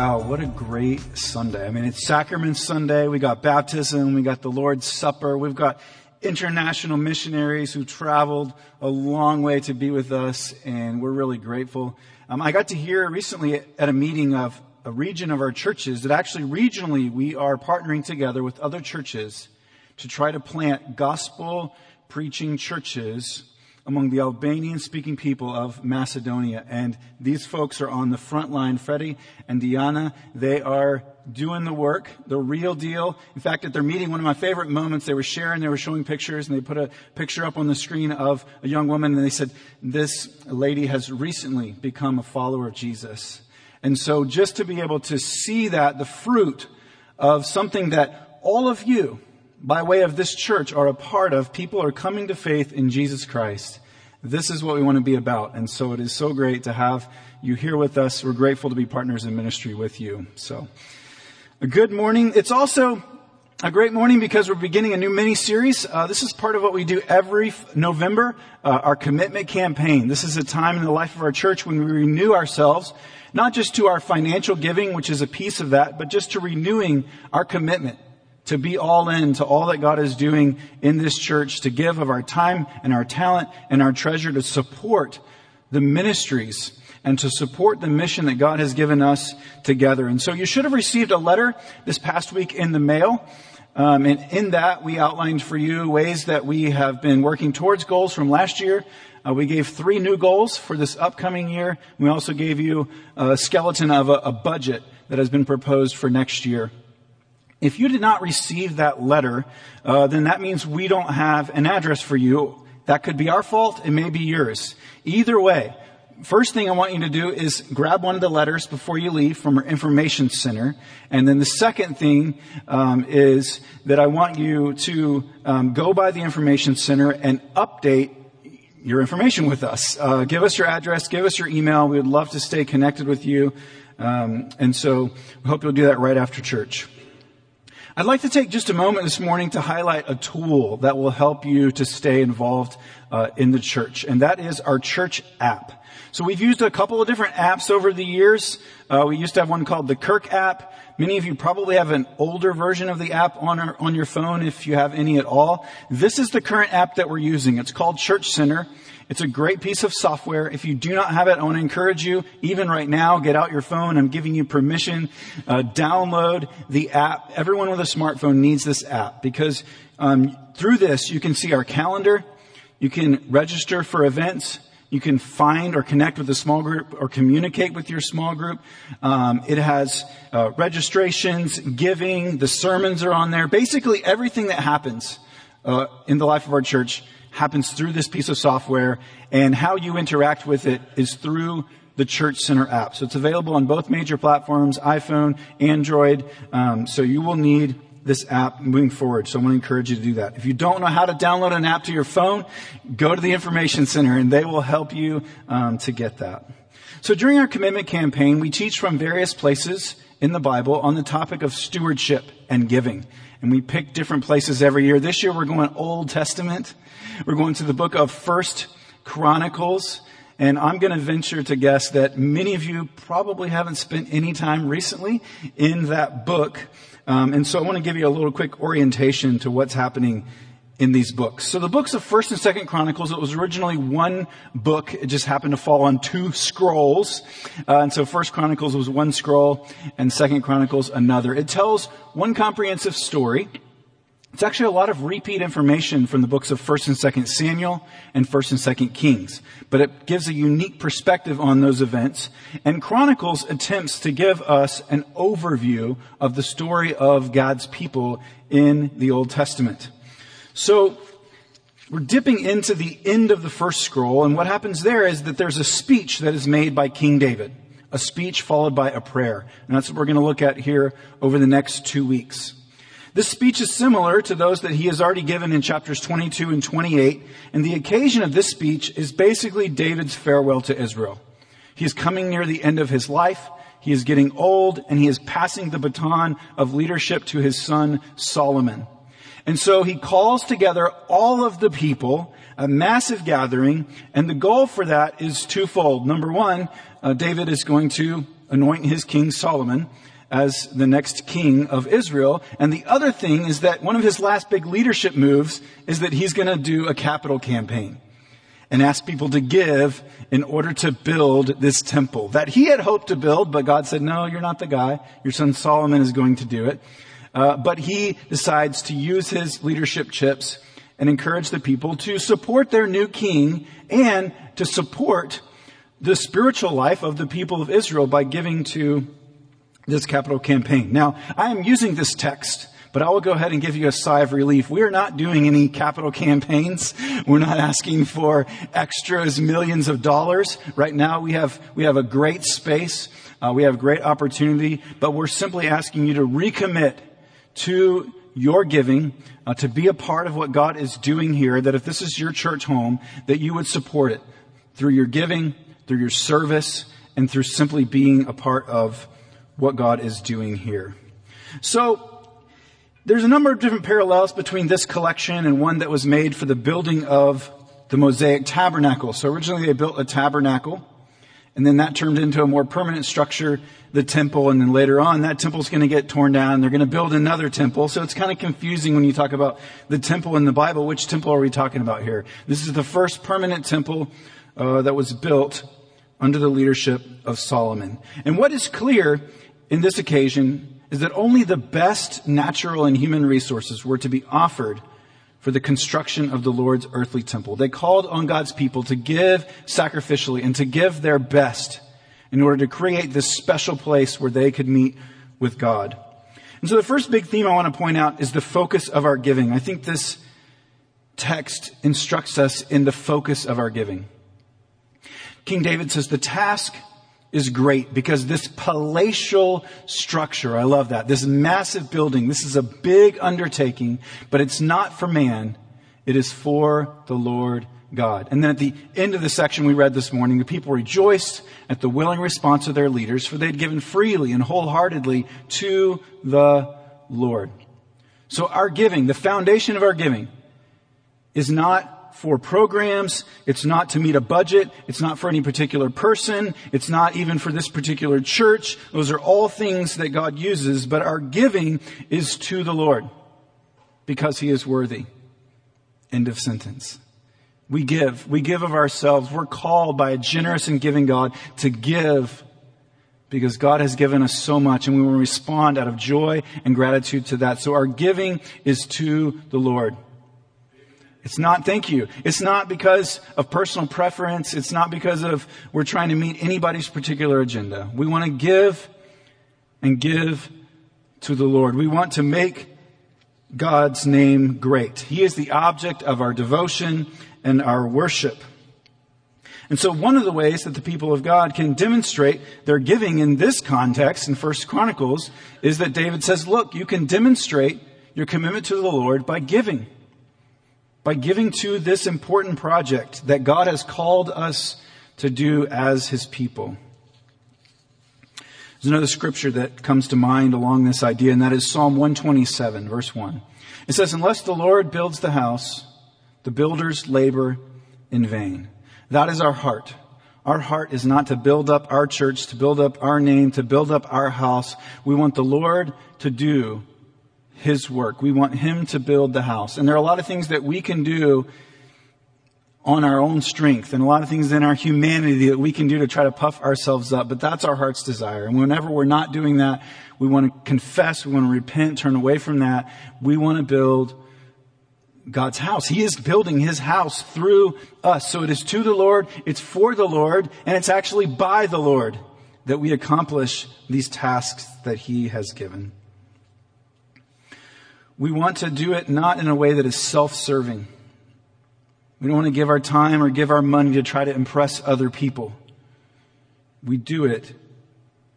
Wow, what a great Sunday. I mean, it's Sacrament Sunday. We got baptism. We got the Lord's Supper. We've got international missionaries who traveled a long way to be with us, and we're really grateful. Um, I got to hear recently at a meeting of a region of our churches that actually regionally we are partnering together with other churches to try to plant gospel preaching churches among the Albanian speaking people of Macedonia. And these folks are on the front line. Freddie and Diana, they are doing the work, the real deal. In fact, at their meeting, one of my favorite moments, they were sharing, they were showing pictures, and they put a picture up on the screen of a young woman, and they said, This lady has recently become a follower of Jesus. And so just to be able to see that, the fruit of something that all of you, by way of this church are a part of, people are coming to faith in Jesus Christ. This is what we want to be about. And so it is so great to have you here with us. We're grateful to be partners in ministry with you. So a good morning. It's also a great morning because we're beginning a new mini series. Uh, this is part of what we do every November, uh, our commitment campaign. This is a time in the life of our church when we renew ourselves, not just to our financial giving, which is a piece of that, but just to renewing our commitment to be all in to all that God is doing in this church, to give of our time and our talent and our treasure to support the ministries and to support the mission that God has given us together. And so you should have received a letter this past week in the mail. Um, and in that, we outlined for you ways that we have been working towards goals from last year. Uh, we gave three new goals for this upcoming year. We also gave you a skeleton of a, a budget that has been proposed for next year. If you did not receive that letter, uh, then that means we don't have an address for you. That could be our fault. It may be yours. Either way, first thing I want you to do is grab one of the letters before you leave from our information center. And then the second thing um, is that I want you to um, go by the information center and update your information with us. Uh, give us your address, give us your email. We would love to stay connected with you. Um, and so we hope you'll do that right after church. I'd like to take just a moment this morning to highlight a tool that will help you to stay involved uh, in the church, and that is our church app. So we've used a couple of different apps over the years. Uh, we used to have one called the Kirk app. Many of you probably have an older version of the app on our, on your phone if you have any at all. This is the current app that we're using. It's called Church Center. It's a great piece of software. If you do not have it, I want to encourage you, even right now, get out your phone. I'm giving you permission. Uh, download the app. Everyone with a smartphone needs this app because um, through this, you can see our calendar. You can register for events. You can find or connect with a small group or communicate with your small group. Um, it has uh, registrations, giving, the sermons are on there. Basically, everything that happens uh, in the life of our church happens through this piece of software, and how you interact with it is through the Church Center app. So it's available on both major platforms, iPhone, Android. Um, so you will need this app moving forward. So I want to encourage you to do that. If you don't know how to download an app to your phone, go to the Information Center and they will help you um, to get that. So during our commitment campaign, we teach from various places in the Bible on the topic of stewardship and giving. And we pick different places every year. This year we're going Old Testament. We're going to the book of First Chronicles. And I'm going to venture to guess that many of you probably haven't spent any time recently in that book. Um, and so I want to give you a little quick orientation to what's happening in these books. So the books of First and Second Chronicles, it was originally one book. It just happened to fall on two scrolls. Uh, and so First Chronicles was one scroll and Second Chronicles another. It tells one comprehensive story it's actually a lot of repeat information from the books of 1st and 2nd Samuel and 1st and 2nd Kings, but it gives a unique perspective on those events. And Chronicles attempts to give us an overview of the story of God's people in the Old Testament. So, we're dipping into the end of the first scroll, and what happens there is that there's a speech that is made by King David a speech followed by a prayer. And that's what we're going to look at here over the next two weeks. This speech is similar to those that he has already given in chapters 22 and 28, and the occasion of this speech is basically David's farewell to Israel. He is coming near the end of his life. He is getting old and he is passing the baton of leadership to his son Solomon. And so he calls together all of the people, a massive gathering, and the goal for that is twofold. Number one, uh, David is going to anoint his king Solomon as the next king of Israel. And the other thing is that one of his last big leadership moves is that he's going to do a capital campaign and ask people to give in order to build this temple that he had hoped to build, but God said, no, you're not the guy. Your son Solomon is going to do it. Uh, but he decides to use his leadership chips and encourage the people to support their new king and to support the spiritual life of the people of Israel by giving to this capital campaign. Now, I am using this text but I will go ahead and give you a sigh of relief. We are not doing any capital campaigns. We're not asking for extras, millions of dollars. Right now we have, we have a great space. Uh, we have great opportunity, but we're simply asking you to recommit to your giving, uh, to be a part of what God is doing here, that if this is your church home, that you would support it through your giving, through your service, and through simply being a part of what God is doing here. So, there's a number of different parallels between this collection and one that was made for the building of the Mosaic tabernacle. So originally they built a tabernacle, and then that turned into a more permanent structure, the temple, and then later on that temple's going to get torn down. They're going to build another temple. So it's kind of confusing when you talk about the temple in the Bible. Which temple are we talking about here? This is the first permanent temple uh, that was built under the leadership of Solomon. And what is clear in this occasion is that only the best natural and human resources were to be offered for the construction of the Lord's earthly temple. They called on God's people to give sacrificially and to give their best in order to create this special place where they could meet with God. And so the first big theme I want to point out is the focus of our giving. I think this text instructs us in the focus of our giving. King David says the task is great because this palatial structure, I love that, this massive building, this is a big undertaking, but it's not for man, it is for the Lord God. And then at the end of the section we read this morning, the people rejoiced at the willing response of their leaders, for they had given freely and wholeheartedly to the Lord. So our giving, the foundation of our giving, is not for programs. It's not to meet a budget. It's not for any particular person. It's not even for this particular church. Those are all things that God uses, but our giving is to the Lord because he is worthy. End of sentence. We give. We give of ourselves. We're called by a generous and giving God to give because God has given us so much and we will respond out of joy and gratitude to that. So our giving is to the Lord. It's not thank you. It's not because of personal preference. It's not because of we're trying to meet anybody's particular agenda. We want to give and give to the Lord. We want to make God's name great. He is the object of our devotion and our worship. And so one of the ways that the people of God can demonstrate their giving in this context in First Chronicles is that David says, look, you can demonstrate your commitment to the Lord by giving by giving to this important project that God has called us to do as His people. There's another scripture that comes to mind along this idea, and that is Psalm 127, verse 1. It says, Unless the Lord builds the house, the builders labor in vain. That is our heart. Our heart is not to build up our church, to build up our name, to build up our house. We want the Lord to do his work. We want Him to build the house. And there are a lot of things that we can do on our own strength and a lot of things in our humanity that we can do to try to puff ourselves up. But that's our heart's desire. And whenever we're not doing that, we want to confess, we want to repent, turn away from that. We want to build God's house. He is building His house through us. So it is to the Lord, it's for the Lord, and it's actually by the Lord that we accomplish these tasks that He has given. We want to do it not in a way that is self-serving. We don't want to give our time or give our money to try to impress other people. We do it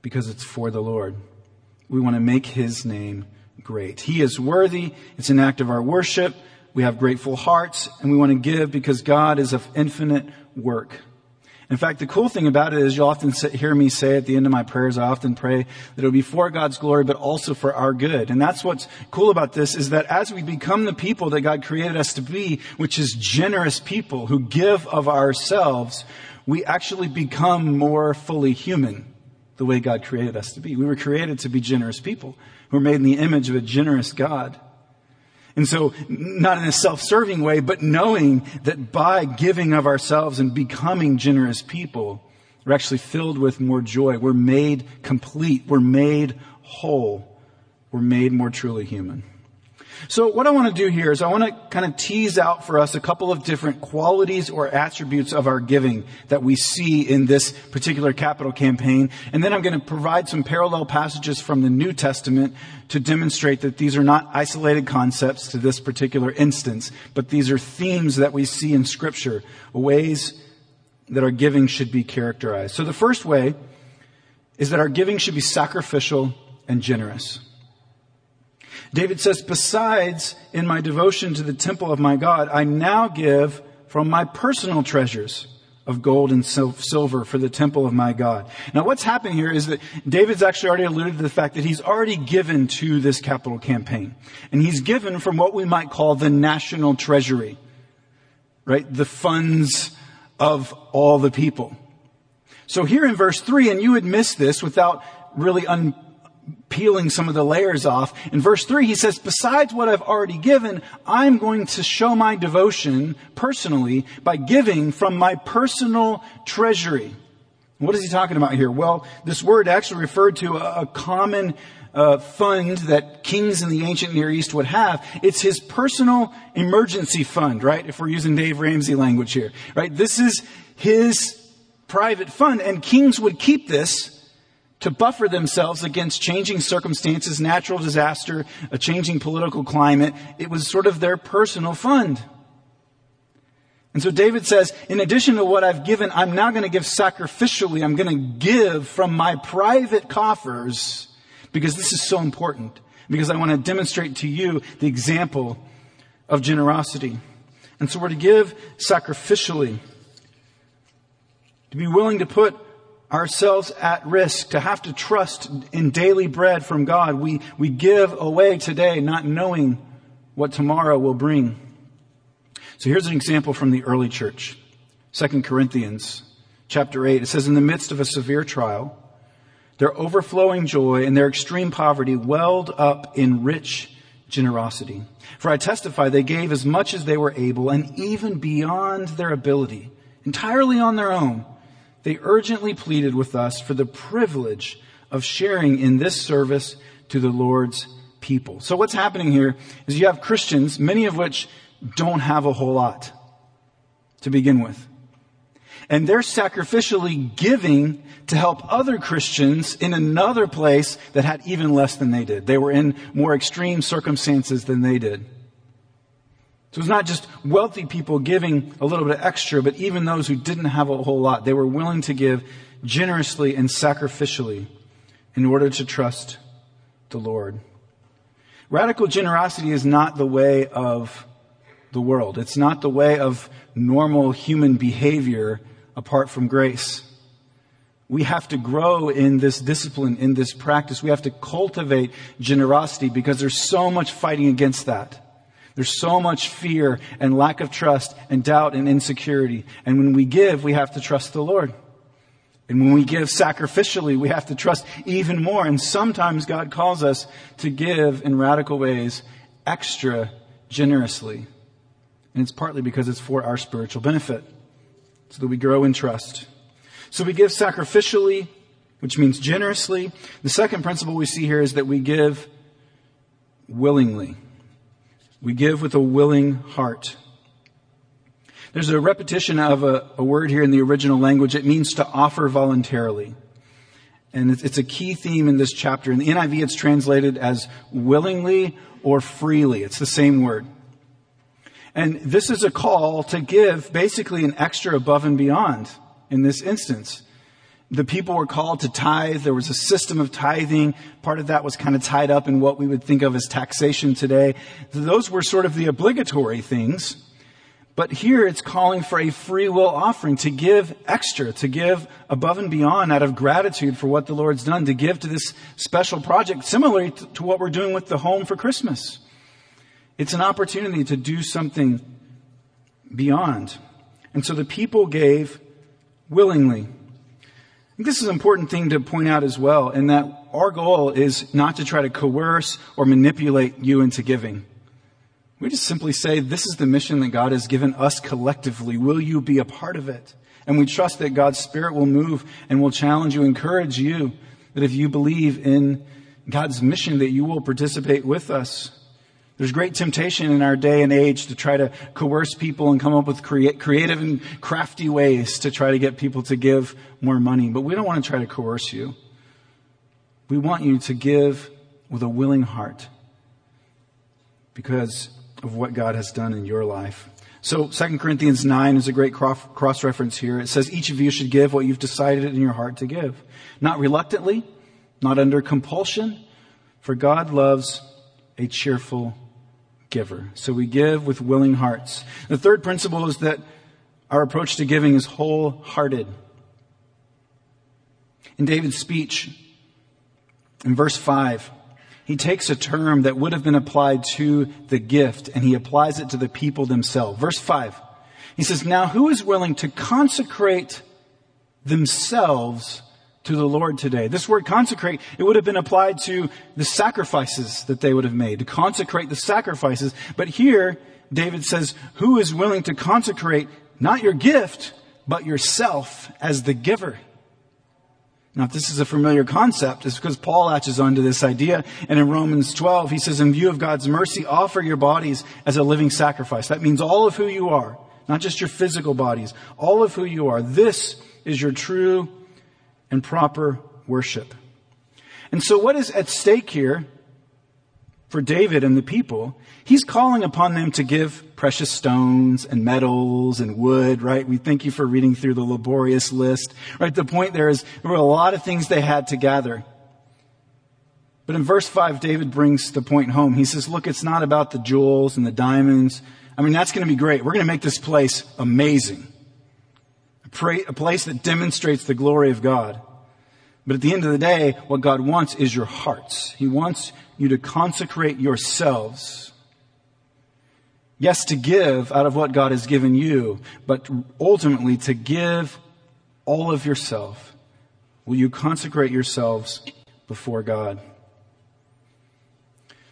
because it's for the Lord. We want to make his name great. He is worthy. It's an act of our worship. We have grateful hearts and we want to give because God is of infinite work. In fact, the cool thing about it is you'll often hear me say at the end of my prayers, I often pray that it'll be for God's glory, but also for our good. And that's what's cool about this is that as we become the people that God created us to be, which is generous people who give of ourselves, we actually become more fully human the way God created us to be. We were created to be generous people who are made in the image of a generous God. And so, not in a self-serving way, but knowing that by giving of ourselves and becoming generous people, we're actually filled with more joy. We're made complete. We're made whole. We're made more truly human. So what I want to do here is I want to kind of tease out for us a couple of different qualities or attributes of our giving that we see in this particular capital campaign. And then I'm going to provide some parallel passages from the New Testament to demonstrate that these are not isolated concepts to this particular instance, but these are themes that we see in scripture, ways that our giving should be characterized. So the first way is that our giving should be sacrificial and generous. David says, besides in my devotion to the temple of my God, I now give from my personal treasures of gold and silver for the temple of my God. Now what's happening here is that David's actually already alluded to the fact that he's already given to this capital campaign. And he's given from what we might call the national treasury. Right? The funds of all the people. So here in verse 3, and you would miss this without really un- peeling some of the layers off. In verse 3, he says, Besides what I've already given, I'm going to show my devotion personally by giving from my personal treasury. What is he talking about here? Well, this word actually referred to a, common uh, fund that kings in the ancient Near East would have. It's his personal emergency fund, right? If we're using Dave Ramsey language here, right? This is his private fund, and kings would keep this to buffer themselves against changing circumstances, natural disaster, a changing political climate. It was sort of their personal fund. And so David says, in addition to what I've given, I'm now going to give sacrificially. I'm going to give from my private coffers because this is so important. Because I want to demonstrate to you the example of generosity. And so we're to give sacrificially. To be willing to put ourselves at risk, to have to trust in daily bread from God. We, we give away today not knowing what tomorrow will bring. So here's an example from the early church. 2 Corinthians chapter 8. It says, in the midst of a severe trial, their overflowing joy and their extreme poverty welled up in rich generosity. For I testify they gave as much as they were able and even beyond their ability, entirely on their own they urgently pleaded with us for the privilege of sharing in this service to the Lord's people. So what's happening here is you have Christians, many of which don't have a whole lot to begin with. And they're sacrificially giving to help other Christians in another place that had even less than they did. They were in more extreme circumstances than they did. So it's not just wealthy people giving a little bit of extra, but even those who didn't have a whole lot. They were willing to give generously and sacrificially in order to trust the Lord. Radical generosity is not the way of the world. It's not the way of normal human behavior apart from grace. We have to grow in this discipline, in this practice. We have to cultivate generosity because there's so much fighting against that. There's so much fear and lack of trust and doubt and insecurity. And when we give, we have to trust the Lord. And when we give sacrificially, we have to trust even more. And sometimes God calls us to give in radical ways extra generously. And it's partly because it's for our spiritual benefit, so that we grow in trust. So we give sacrificially, which means generously. The second principle we see here is that we give willingly. We give with a willing heart. There's a repetition of a, a, word here in the original language. It means to offer voluntarily. And it's, it's a key theme in this chapter. In the NIV, it's translated as willingly or freely. It's the same word. And this is a call to give basically an extra above and beyond in this instance. The people were called to tithe. There was a system of tithing. Part of that was kind of tied up in what we would think of as taxation today. Those were sort of the obligatory things. But here it's calling for a free will offering to give extra, to give above and beyond out of gratitude for what the Lord's done, to give to this special project, similarly to what we're doing with the home for Christmas. It's an opportunity to do something beyond. And so the people gave willingly. This is an important thing to point out as well, in that our goal is not to try to coerce or manipulate you into giving. We just simply say, this is the mission that God has given us collectively. Will you be a part of it? And we trust that God's Spirit will move and will challenge you, encourage you, that if you believe in God's mission, that you will participate with us. There's great temptation in our day and age to try to coerce people and come up with creative and crafty ways to try to get people to give more money. But we don't want to try to coerce you. We want you to give with a willing heart because of what God has done in your life. So 2 Corinthians 9 is a great cross reference here. It says each of you should give what you've decided in your heart to give. Not reluctantly, not under compulsion, for God loves a cheerful giver. So we give with willing hearts. The third principle is that our approach to giving is wholehearted. In David's speech, in verse 5, he takes a term that would have been applied to the gift and he applies it to the people themselves. Verse 5, he says, Now who is willing to consecrate themselves to the Lord today. This word consecrate, it would have been applied to the sacrifices that they would have made, to consecrate the sacrifices. But here, David says, who is willing to consecrate not your gift, but yourself as the giver? Now, if this is a familiar concept, it's because Paul latches onto this idea. And in Romans 12, he says, in view of God's mercy, offer your bodies as a living sacrifice. That means all of who you are, not just your physical bodies, all of who you are. This is your true and proper worship. And so what is at stake here for David and the people? He's calling upon them to give precious stones and metals and wood, right? We thank you for reading through the laborious list, right? The point there is there were a lot of things they had to gather. But in verse 5, David brings the point home. He says, look, it's not about the jewels and the diamonds. I mean, that's going to be great. We're going to make this place amazing a place that demonstrates the glory of God. But at the end of the day, what God wants is your hearts. He wants you to consecrate yourselves. Yes, to give out of what God has given you, but ultimately to give all of yourself. Will you consecrate yourselves before God?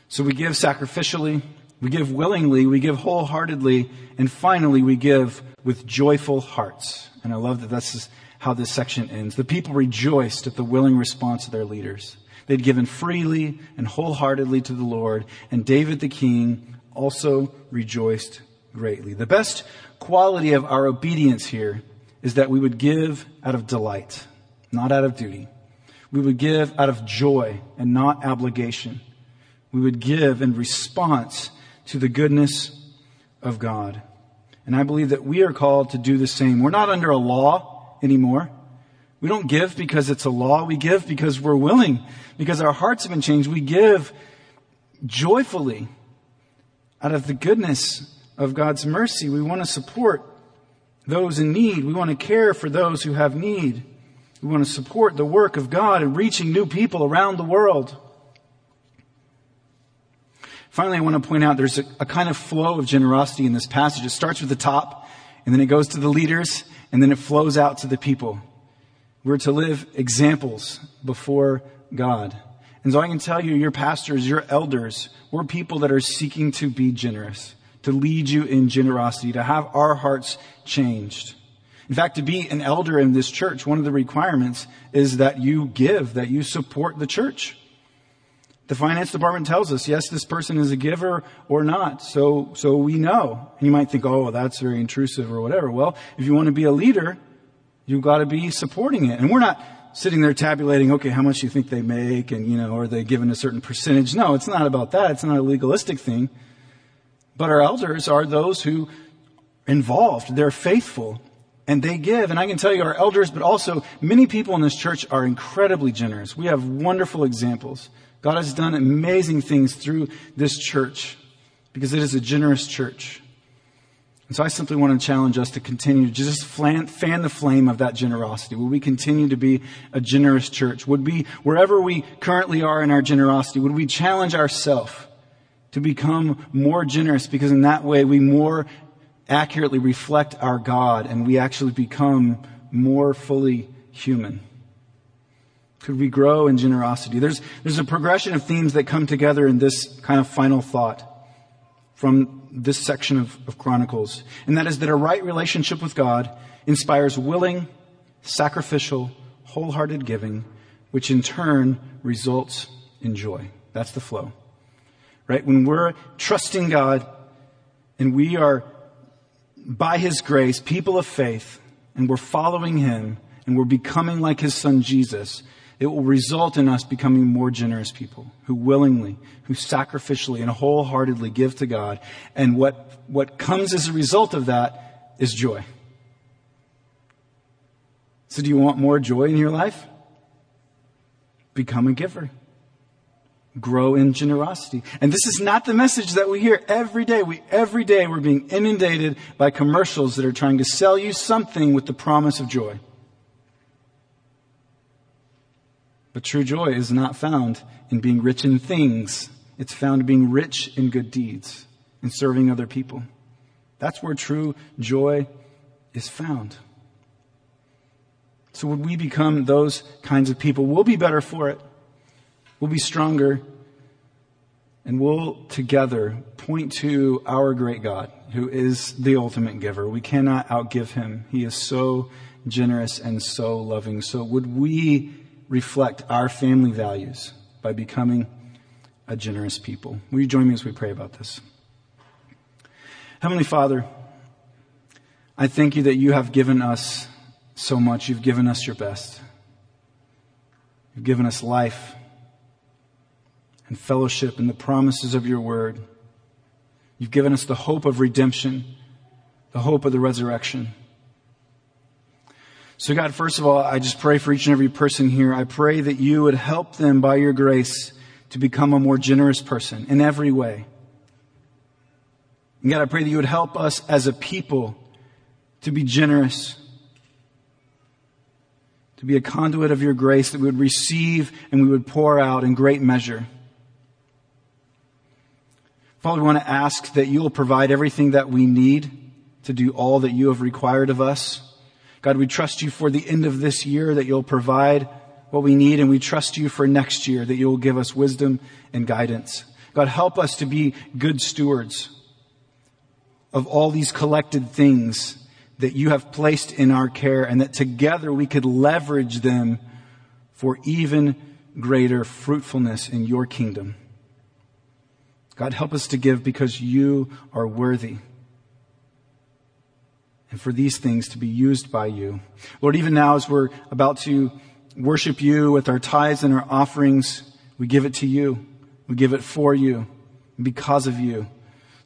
So we give sacrificially, we give willingly, we give wholeheartedly, and finally we give with joyful hearts. And I love that that's how this section ends. The people rejoiced at the willing response of their leaders. They'd given freely and wholeheartedly to the Lord, and David the king also rejoiced greatly. The best quality of our obedience here is that we would give out of delight, not out of duty. We would give out of joy and not obligation. We would give in response to the goodness of God. And I believe that we are called to do the same. We're not under a law anymore. We don't give because it's a law. We give because we're willing, because our hearts have been changed. We give joyfully out of the goodness of God's mercy. We want to support those in need. We want to care for those who have need. We want to support the work of God in reaching new people around the world. Finally, I want to point out there's a, a, kind of flow of generosity in this passage. It starts with the top, and then it goes to the leaders, and then it flows out to the people. We're to live examples before God. And so I can tell you, your pastors, your elders, we're people that are seeking to be generous, to lead you in generosity, to have our hearts changed. In fact, to be an elder in this church, one of the requirements is that you give, that you support the church. The finance department tells us, yes, this person is a giver or not. So, so we know. And you might think, oh, that's very intrusive or whatever. Well, if you want to be a leader, you've got to be supporting it. And we're not sitting there tabulating, okay, how much do you think they make and, you know, are they given a certain percentage? No, it's not about that. It's not a legalistic thing. But our elders are those who involved. They're faithful and they give. And I can tell you our elders, but also many people in this church are incredibly generous. We have wonderful examples. God has done amazing things through this church because it is a generous church. And so I simply want to challenge us to continue to just fan, fan the flame of that generosity. Would we continue to be a generous church? Would we, wherever we currently are in our generosity, would we challenge ourselves to become more generous because in that way we more accurately reflect our God and we actually become more fully human? Could we grow in generosity? There's, there's a progression of themes that come together in this kind of final thought from this section of, of Chronicles. And that is that a right relationship with God inspires willing, sacrificial, wholehearted giving, which in turn results in joy. That's the flow. Right? When we're trusting God and we are, by His grace, people of faith, and we're following Him and we're becoming like His Son Jesus, it will result in us becoming more generous people who willingly, who sacrificially and wholeheartedly give to God. And what, what comes as a result of that is joy. So do you want more joy in your life? Become a giver. Grow in generosity. And this is not the message that we hear every day. We, every day we're being inundated by commercials that are trying to sell you something with the promise of joy. But true joy is not found in being rich in things. It's found in being rich in good deeds, and serving other people. That's where true joy is found. So would we become those kinds of people? We'll be better for it. We'll be stronger. And we'll together point to our great God, who is the ultimate giver. We cannot outgive him. He is so generous and so loving. So would we reflect our family values by becoming a generous people. Will you join me as we pray about this? Heavenly Father, I thank you that you have given us so much. You've given us your best. You've given us life and fellowship and the promises of your word. You've given us the hope of redemption, the hope of the resurrection. So God, first of all, I just pray for each and every person here. I pray that you would help them by your grace to become a more generous person in every way. And God, I pray that you would help us as a people to be generous, to be a conduit of your grace that we would receive and we would pour out in great measure. Father, we want to ask that you will provide everything that we need to do all that you have required of us. God, we trust you for the end of this year that you'll provide what we need, and we trust you for next year that you'll give us wisdom and guidance. God, help us to be good stewards of all these collected things that you have placed in our care, and that together we could leverage them for even greater fruitfulness in your kingdom. God, help us to give because you are worthy and for these things to be used by you. Lord, even now as we're about to worship you with our tithes and our offerings, we give it to you. We give it for you because of you.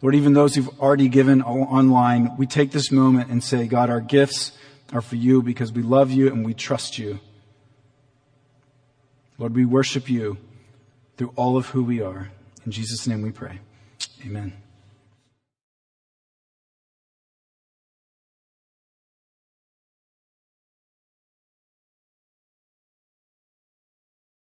Lord, even those who've already given online, we take this moment and say, God, our gifts are for you because we love you and we trust you. Lord, we worship you through all of who we are. In Jesus' name we pray. Amen.